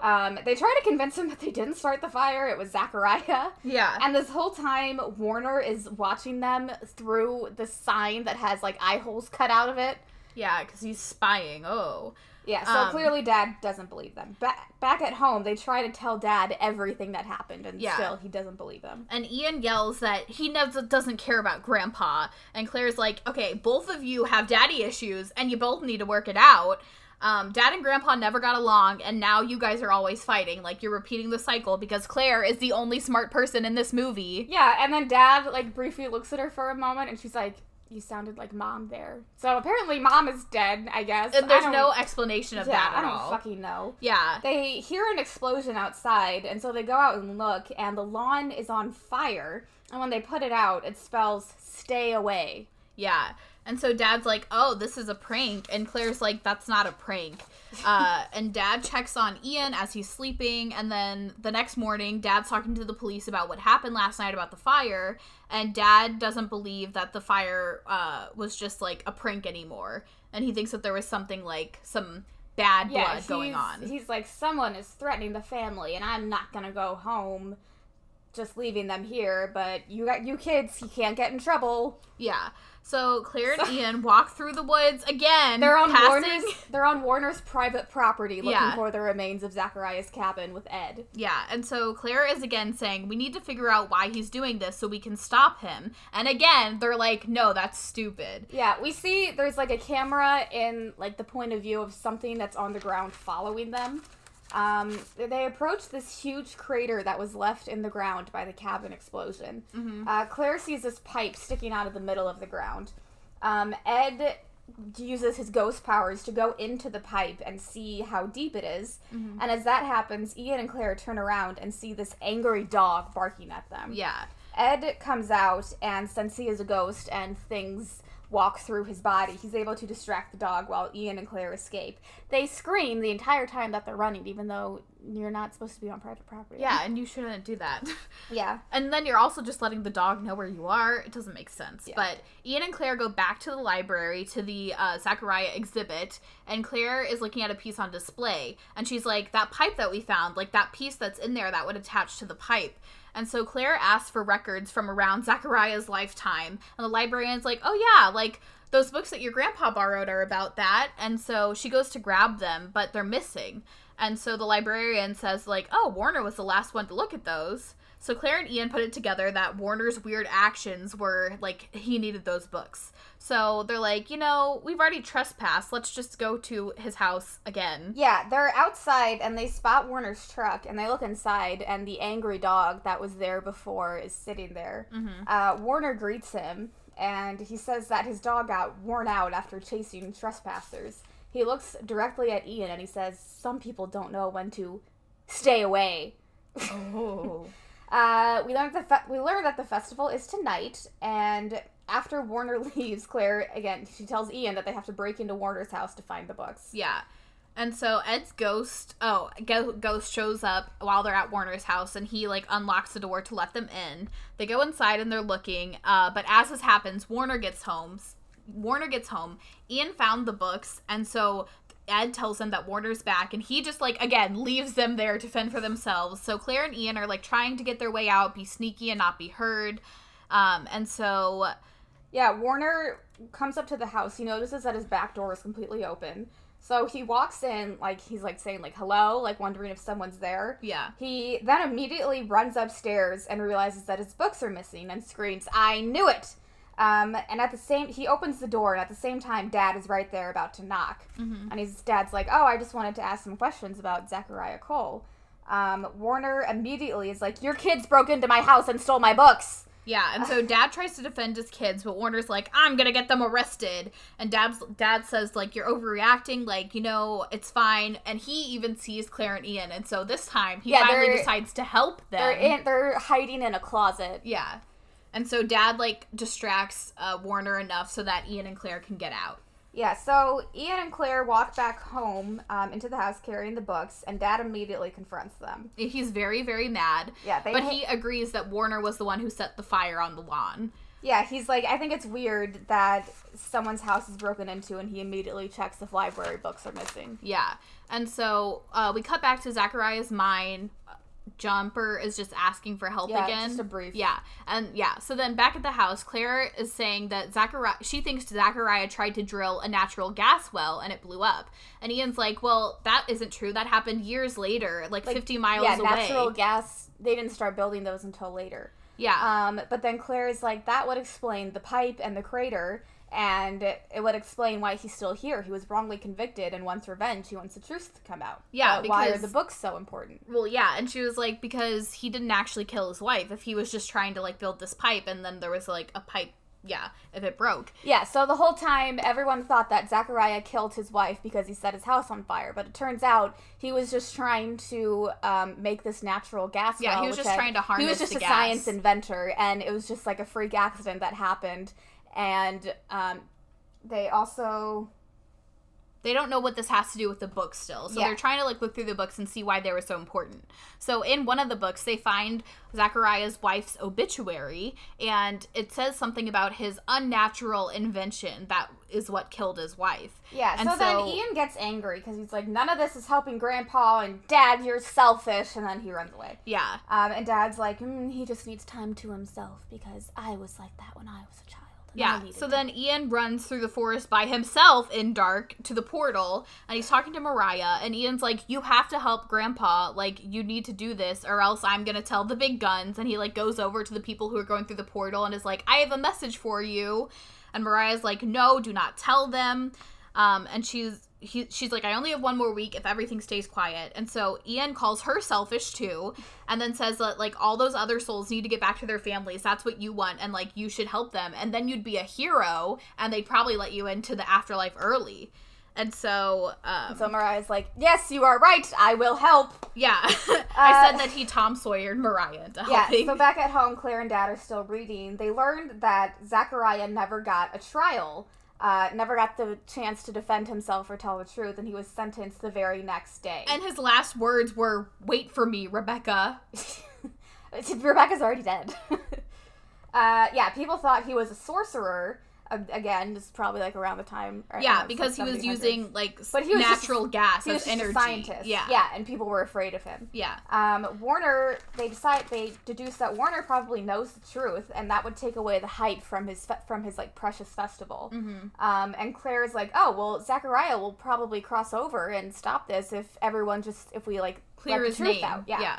Um, they try to convince him that they didn't start the fire. It was Zachariah. Yeah. And this whole time, Warner is watching them through the sign that has like eye holes cut out of it. yeah, because he's spying. Oh. Yeah, so Um, clearly Dad doesn't believe them. Back back at home, they try to tell Dad everything that happened, and Yeah. still he doesn't believe them. And Ian yells that he doesn't care about Grandpa. And Claire's like, okay, both of you have daddy issues and you both need to work it out. Um, Dad and Grandpa never got along, and now you guys are always fighting. Like, you're repeating the cycle because Claire is the only smart person in this movie. Yeah, and then Dad like briefly looks at her for a moment, and she's like, "You sounded like Mom there." So apparently, Mom is dead. I guess. And there's no explanation of Yeah, that I don't all. fucking know. yeah. They hear an explosion outside, and so they go out and look, and the lawn is on fire. And when they put it out, it spells "Stay away." Yeah. And so dad's like, oh, this is a prank. And Claire's like, that's not a prank. Uh, and dad checks on Ian as he's sleeping. And then the next morning, dad's talking to the police about what happened last night about the fire. And dad doesn't believe that the fire uh, was just like a prank anymore. And he thinks that there was something like some bad Yeah, blood going on. He's like, someone is threatening the family, and I'm not gonna go home, just leaving them here. But you got you kids, you can't get in trouble. Yeah. So Claire and Ian walk through the woods again. They're on passing- Warner's. They're on Warner's private property, looking Yeah. for the remains of Zachariah's cabin with Ed. Yeah, and so Claire is again saying, We need to figure out why he's doing this so we can stop him. And again, they're like, No, that's stupid. Yeah, we see there's like a camera in like the point of view of something that's on the ground following them. Um, they approach this huge crater that was left in the ground by the cabin explosion. Mm-hmm. Uh, Claire sees this pipe sticking out of the middle of the ground. Um, Ed uses his ghost powers to go into the pipe and see how deep it is. Mm-hmm. And as that happens, Ian and Claire turn around and see this angry dog barking at them. Yeah. Ed comes out, and since he is a ghost and things walk through his body, he's able to distract the dog while Ian and Claire escape. They scream the entire time that they're running, even though you're not supposed to be on private property. Yeah, and you shouldn't do that. Yeah. And then you're also just letting the dog know where you are. It doesn't make sense. Yeah. But Ian and Claire go back to the library to the uh, Zachariah exhibit, and Claire is looking at a piece on display. And she's like, That pipe that we found, like that piece that's in there that would attach to the pipe. And so Claire asks for records from around Zachariah's lifetime. And the librarian's like, Oh, yeah, like those books that your grandpa borrowed are about that. And so she goes to grab them, but they're missing. And so the librarian says, like, oh, Warner was the last one to look at those. So Claire and Ian put it together that Warner's weird actions were like he needed those books. So they're like, you know, we've already trespassed. Let's just go to his house again. Yeah, they're outside and they spot Warner's truck and they look inside and the angry dog that was there before is sitting there. Mm-hmm. Uh, Warner greets him and he says that his dog got worn out after chasing trespassers. He looks directly at Ian and he says, Some people don't know when to stay away. Oh. Uh, we learned the fe- we learned that the festival is tonight, and after Warner leaves, Claire again she tells Ian that they have to break into Warner's house to find the books. Yeah. And so Ed's ghost, oh, ghost shows up while they're at Warner's house, and he like unlocks the door to let them in. They go inside and they're looking, uh, but as this happens, Warner gets home. Warner gets home. Ian found the books, and so Ed tells them that Warner's back, and he just like again leaves them there to fend for themselves. So Claire and Ian are like trying to get their way out, be sneaky and not be heard. Um, and so Yeah, Warner comes up to the house. He notices that his back door is completely open. So he walks in, like he's like saying like hello, like wondering if someone's there. yeah, He then immediately runs upstairs and realizes that his books are missing and screams, "I knew it!" Um, and at the same, he opens the door, and at the same time, Dad is right there about to knock. Mhm. And his dad's like, "Oh, I just wanted to ask some questions about Zachariah Cole." Um, Warner immediately is like, "Your kids broke into my house and stole my books." Yeah, and so dad tries to defend his kids, but Warner's like, "I'm gonna get them arrested." And dad's dad says like, "You're overreacting. Like, you know, it's fine." And he even sees Claire and Ian, and so this time he Yeah, finally decides to help them. They're in, they're hiding in a closet. yeah, and so dad like distracts uh, Warner enough so that Ian and Claire can get out. Yeah, so Ian and Claire walk back home um, into the house carrying the books, and Dad immediately confronts them. He's very very mad, Yeah, but ha- he agrees that Warner was the one who set the fire on the lawn. Yeah, he's like, I think it's weird that someone's house is broken into, and he immediately checks if library books are missing. Yeah. And so uh, we cut back to Zachariah's mine. Jumper is just asking for help Yeah, again. just a brief. Yeah. And yeah. So then back at the house, Claire is saying that Zachariah, she thinks Zachariah tried to drill a natural gas well and it blew up. And Ian's like, well, that isn't true. That happened years later, like, Like, 50 miles yeah, away. natural gas. They didn't start building those until later. yeah. Um, but then Claire is like, that would explain the pipe and the crater, and it would explain why he's still here. He was wrongly convicted and wants revenge. He wants the truth to come out. Yeah, But why are the books so important? well, yeah. And she was like, because he didn't actually kill his wife. If he was just trying to, like, build this pipe and then there was, like, a pipe, yeah, if it broke. Yeah, so the whole time everyone thought that Zachariah killed his wife because he set his house on fire, but it turns out he was just trying to um, make this natural gas. Yeah, he was just trying to harness. He was just a gas. science inventor, and it was just like a freak accident that happened. And um, they also they don't know what this has to do with the book still. So Yeah. they're trying to like look through the books and see why they were so important. So in one of the books they find Zachariah's wife's obituary and it says something about his unnatural invention that is what killed his wife. yeah. And so, then Ian gets angry because he's like, "None of this is helping Grandpa," and Dad, you're selfish, and then he runs away. Yeah. Um, and Dad's like, mm, "He just needs time to himself because I was like that when I was a child." Yeah. So time." then Ian runs through the forest by himself in dark to the portal and he's talking to Mariah and Ian's like, You have to help grandpa. Like, you need to do this or else I'm gonna tell the big guns and he like goes over to the people who are going through the portal and is like, I have a message for you. And Mariah's like, No, do not tell them. Um, and she's he, she's like, I only have one more week if everything stays quiet. And so Ian calls her selfish too, and then says that like all those other souls need to get back to their families. That's what you want, and like you should help them. And then you'd be a hero, and they'd probably let you into the afterlife early. And so, um, So Mariah's like, "Yes, you are right. I will help." yeah, I Uh, said that he Tom Sawyered Mariah into Yeah. helping. So back at home, Claire and Dad are still reading. They learned that Zachariah never got a trial, uh, never got the chance to defend himself or tell the truth, and he was sentenced the very next day. and his last words were, "Wait for me, Rebecca." Rebecca's already dead. uh, yeah, people thought he was a sorcerer. Again, this is probably like around the time. Yeah, because he was using like But he was just- natural gas he was as just energy. a scientist. Yeah, yeah, and people were afraid of him. yeah. Um, Warner, they decide they deduce that Warner probably knows the truth, and that would take away the hype from his fe- from his like precious festival. Mm-hmm. Um, and Claire is like, oh well, Zachariah will probably cross over and stop this if everyone just if we like Clear his the truth name. out. yeah. Yeah.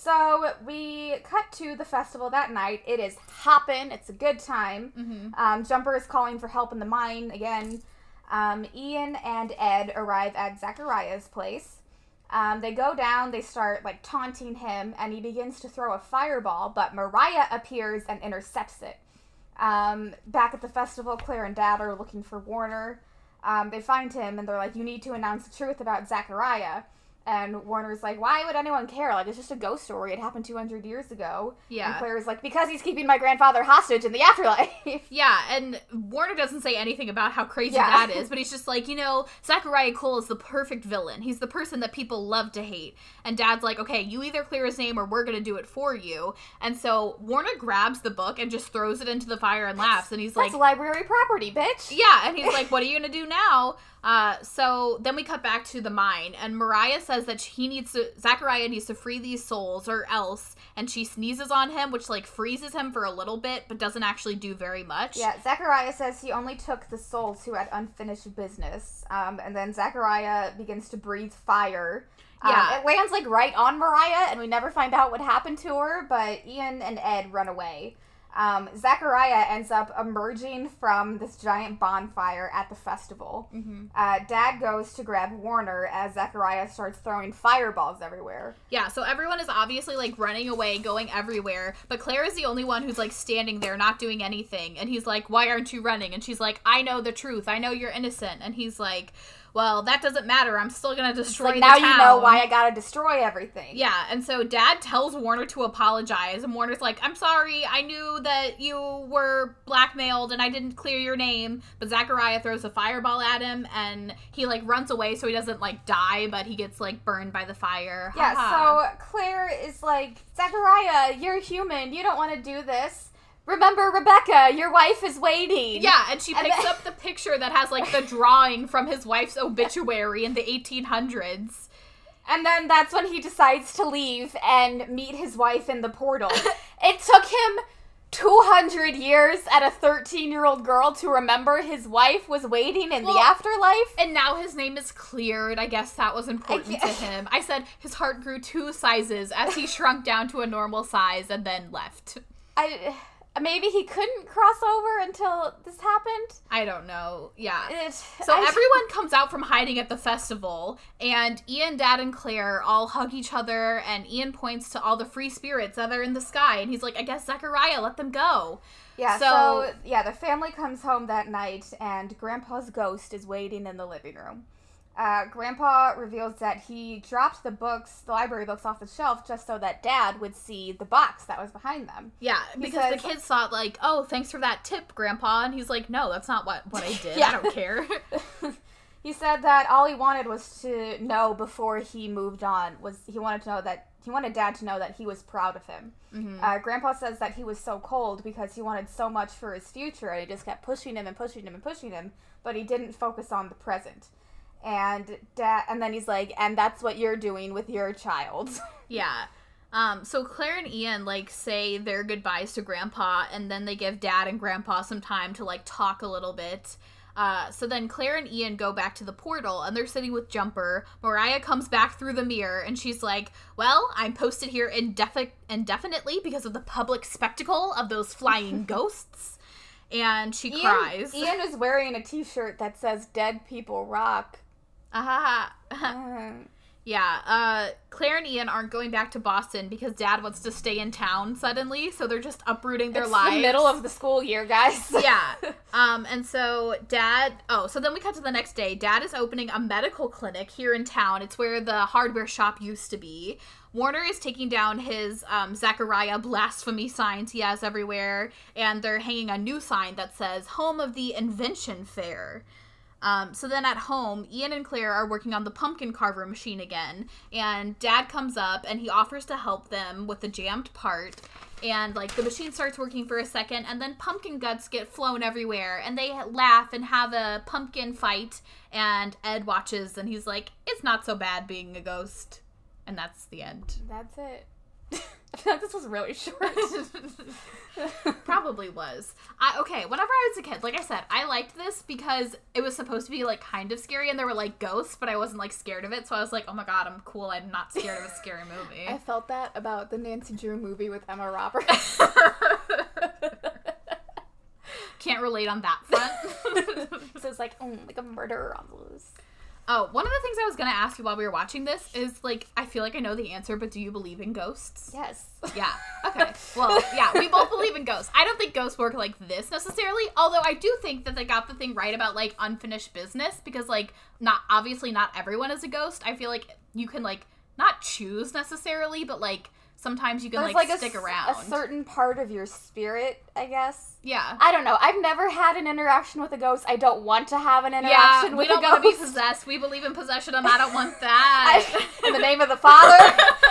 So we cut to the festival that night. It is hopping. It's a good time. Mm-hmm. Um, Jumper is calling for help in the mine again. Um, Ian and Ed arrive at Zachariah's place. Um, they go down, they start like taunting him, and he begins to throw a fireball, but Mariah appears and intercepts it. Um, back at the festival, Claire and Dad are looking for Warner. Um, they find him and they're like, You need to announce the truth about Zachariah. And Warner's like, Why would anyone care? Like, it's just a ghost story. It happened 200 years ago. Yeah. And Claire's like, Because he's keeping my grandfather hostage in the afterlife. Yeah, and Warner doesn't say anything about how crazy Yeah. that is, but he's just like, you know, Zachariah Cole is the perfect villain. He's the person that people love to hate. And Dad's like, okay, you either clear his name or we're gonna do it for you. And so Warner grabs the book and just throws it into the fire and laughs, and he's like, That's library property, bitch. yeah, and he's like, "What are you gonna do now?" Uh, so then we cut back to the mine, and Mariah says that he needs to, Zachariah needs to free these souls, or else, and she sneezes on him, which like freezes him for a little bit, but doesn't actually do very much. Yeah, Zachariah says he only took the souls who had unfinished business. Um, and then Zachariah begins to breathe fire. Um, Yeah. it lands like right on Mariah, and we never find out what happened to her. But Ian and Ed run away. Um, Zachariah ends up emerging from this giant bonfire at the festival. hmm Uh, Dad goes to grab Warner as Zachariah starts throwing fireballs everywhere. Yeah, so everyone is obviously like running away, going everywhere, but Claire is the only one who's like standing there, not doing anything. And he's like, Why aren't you running? And she's like, I know the truth. I know you're innocent. And he's like, Well, that doesn't matter. I'm still gonna destroy like now you know why I gotta destroy everything. Yeah, and so dad tells Warner to apologize, and Warner's like, I'm sorry, I knew that you were blackmailed and I didn't clear your name. But Zachariah throws a fireball at him and he like runs away so he doesn't like die, but he gets like burned by the fire. Yeah, Haha. so Claire is like, Zachariah, you're human. You don't want to do this. Remember, Rebecca, your wife is waiting. Yeah, and she And picks then- up the picture that has like the drawing from his wife's obituary in the 1800s. And then that's when he decides to leave and meet his wife in the portal. it took him 200 years at a 13 year old girl to remember his wife was waiting in Well, the afterlife. And now his name is cleared. I guess that was important to him. I said his heart grew two sizes as he shrunk down to a normal size and then left. I. Maybe he couldn't cross over until this happened. I don't know. Yeah. It- So I- everyone comes out from hiding at the festival, and Ian, Dad, and Claire all hug each other, and Ian points to all the free spirits that are in the sky, and he's like, I guess Zachariah let them go. Yeah, So- so, yeah, the family comes home that night and Grandpa's ghost is waiting in the living room. Uh, Grandpa reveals that he dropped the books, the library books, off the shelf just so that Dad would see the box that was behind them. Yeah, because the kids thought like, "Oh, thanks for that tip, Grandpa," and he's like, "No, that's not what what I did. I don't care." he said that all he wanted was to know before he moved on was he wanted to know that he wanted Dad to know that he was proud of him. Mhm. Uh, Grandpa says that he was so cold because he wanted so much for his future, and he just kept pushing him and pushing him and pushing him, but he didn't focus on the present. And dad, and then he's like, and that's what you're doing with your child. Yeah. Um, so Claire and Ian like say their goodbyes to Grandpa, and then they give Dad and Grandpa some time to like talk a little bit. Uh, so then Claire and Ian go back to the portal, and they're sitting with Jumper. Mariah comes back through the mirror, and she's like, "Well, I'm posted here indefi- indefinitely because of the public spectacle of those flying ghosts." and she Ian, cries. Ian is wearing a T-shirt that says "Dead People Rock." Ah, Mm. yeah, uh, Claire and Ian aren't going back to Boston because Dad wants to stay in town suddenly, so they're just uprooting their it's lives. the middle of the school year, guys. yeah. Um, and so dad, oh, so then we cut to the next day. Dad is opening a medical clinic here in town. It's where the hardware shop used to be. Warner is taking down his um, Zachariah blasphemy signs he has everywhere, and they're hanging a new sign that says "Home of the Invention Fair." Um, so then at home, Ian and Claire are working on the pumpkin carver machine again, and Dad comes up and he offers to help them with the jammed part. And like the machine starts working for a second, and then pumpkin guts get flown everywhere, and they laugh and have a pumpkin fight. And Ed watches, and he's like, "It's not so bad being a ghost," and that's the end. That's it. Like this was really short. Probably was. I okay, whenever I was a kid, like I said, I liked this because it was supposed to be like kind of scary and there were like ghosts, but I wasn't like scared of it. So I was like, "Oh my god, I'm cool. I'm not scared of a scary movie." I felt that about the Nancy Drew movie with Emma Roberts. Can't relate on that front. so it's like, mm, like a murderer on the loose. Oh, one of the things I was going to ask you while we were watching this is like I feel like I know the answer, but do you believe in ghosts? Yes. Yeah. Okay. Well, yeah, we both believe in ghosts. I don't think ghosts work like this necessarily, although I do think that they got the thing right about like unfinished business because like not obviously not everyone is a ghost. I feel like you can like not choose necessarily, but like sometimes you can There's like, like, stick a, around. a certain part of your spirit, I guess. Yeah. I don't know. I've never had an interaction with a ghost. I don't want to have an interaction Yeah, interaction we don't a want to be possessed. We believe in possession, and I don't want that. I- in the name of the Father,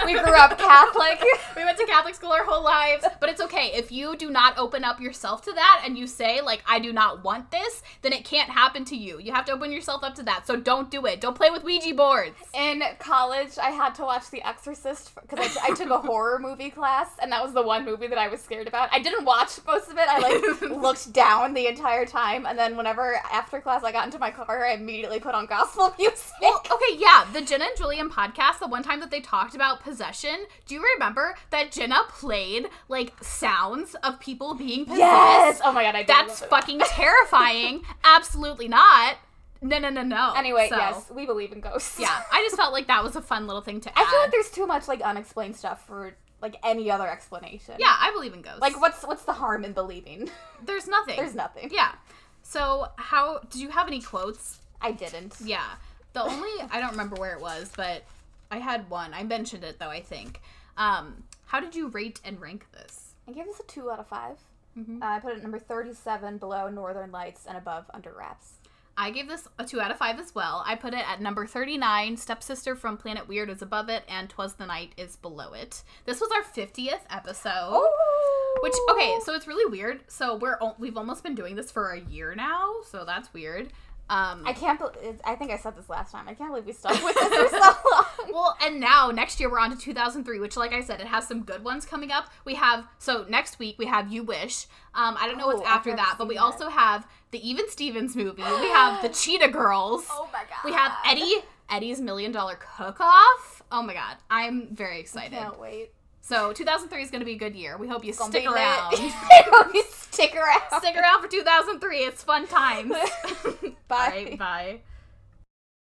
we grew up Catholic. we went to Catholic school our whole lives, but it's okay if you do not open up yourself to that and you say like I do not want this, then it can't happen to you. You have to open yourself up to that. So don't do it. Don't play with Ouija boards. In college, I had to watch The Exorcist because I, I took a horror movie class, and that was the one movie that I was scared about. I didn't watch most of it. I like looked down the entire time, and then whenever after class I got into my car, I immediately put on gospel music. Well, okay, yeah, the Jenna and Julien podcast, the one time that they talked about possession, do you remember that Jenna played like sounds of people being possessed? yes. Oh my god, I did That's fucking terrifying. Absolutely not. No, no, no, no. Anyway, So, yes, we believe in ghosts. Yeah, I just felt like that was a fun little thing to add. I feel like there's too much like unexplained stuff for like any other explanation. yeah, I believe in ghosts. Like what's what's the harm in believing? there's nothing. There's nothing. Yeah. So, how did you have any quotes? I didn't. Yeah. The only I don't remember where it was, but I had one. I mentioned it though, I think. Um, how did you rate and rank this? I gave this a two out of 5 Mhm. Uh, I put it at number thirty-seven below Northern Lights and above Under Wraps. I gave this a 2 out of 5 as well. I put it at number 39. Stepsister from Planet Weird is above it, and Twas the Night is below it. This was our 50th episode. Oh! Which okay, so it's really weird. So we're we've almost been doing this for a year now, so that's weird. Um, I can't. believe I think I said this last time. I can't believe we stuck with this for so long. well, and now next year we're on to 2003, which, like I said, it has some good ones coming up. We have so next week we have You Wish. Um, I don't know what's Oh, I've after that, but we that. also have the Even Stevens movie. We have the Cheetah Girls. oh my god. We have Eddie Eddie's Million Dollar Cook Off. Oh my god, I'm very excited. Can't wait. So 2003 is going to be a good year. We hope you stick around. We stick around. stick around for 2003. It's fun times. Bye. Right, bye.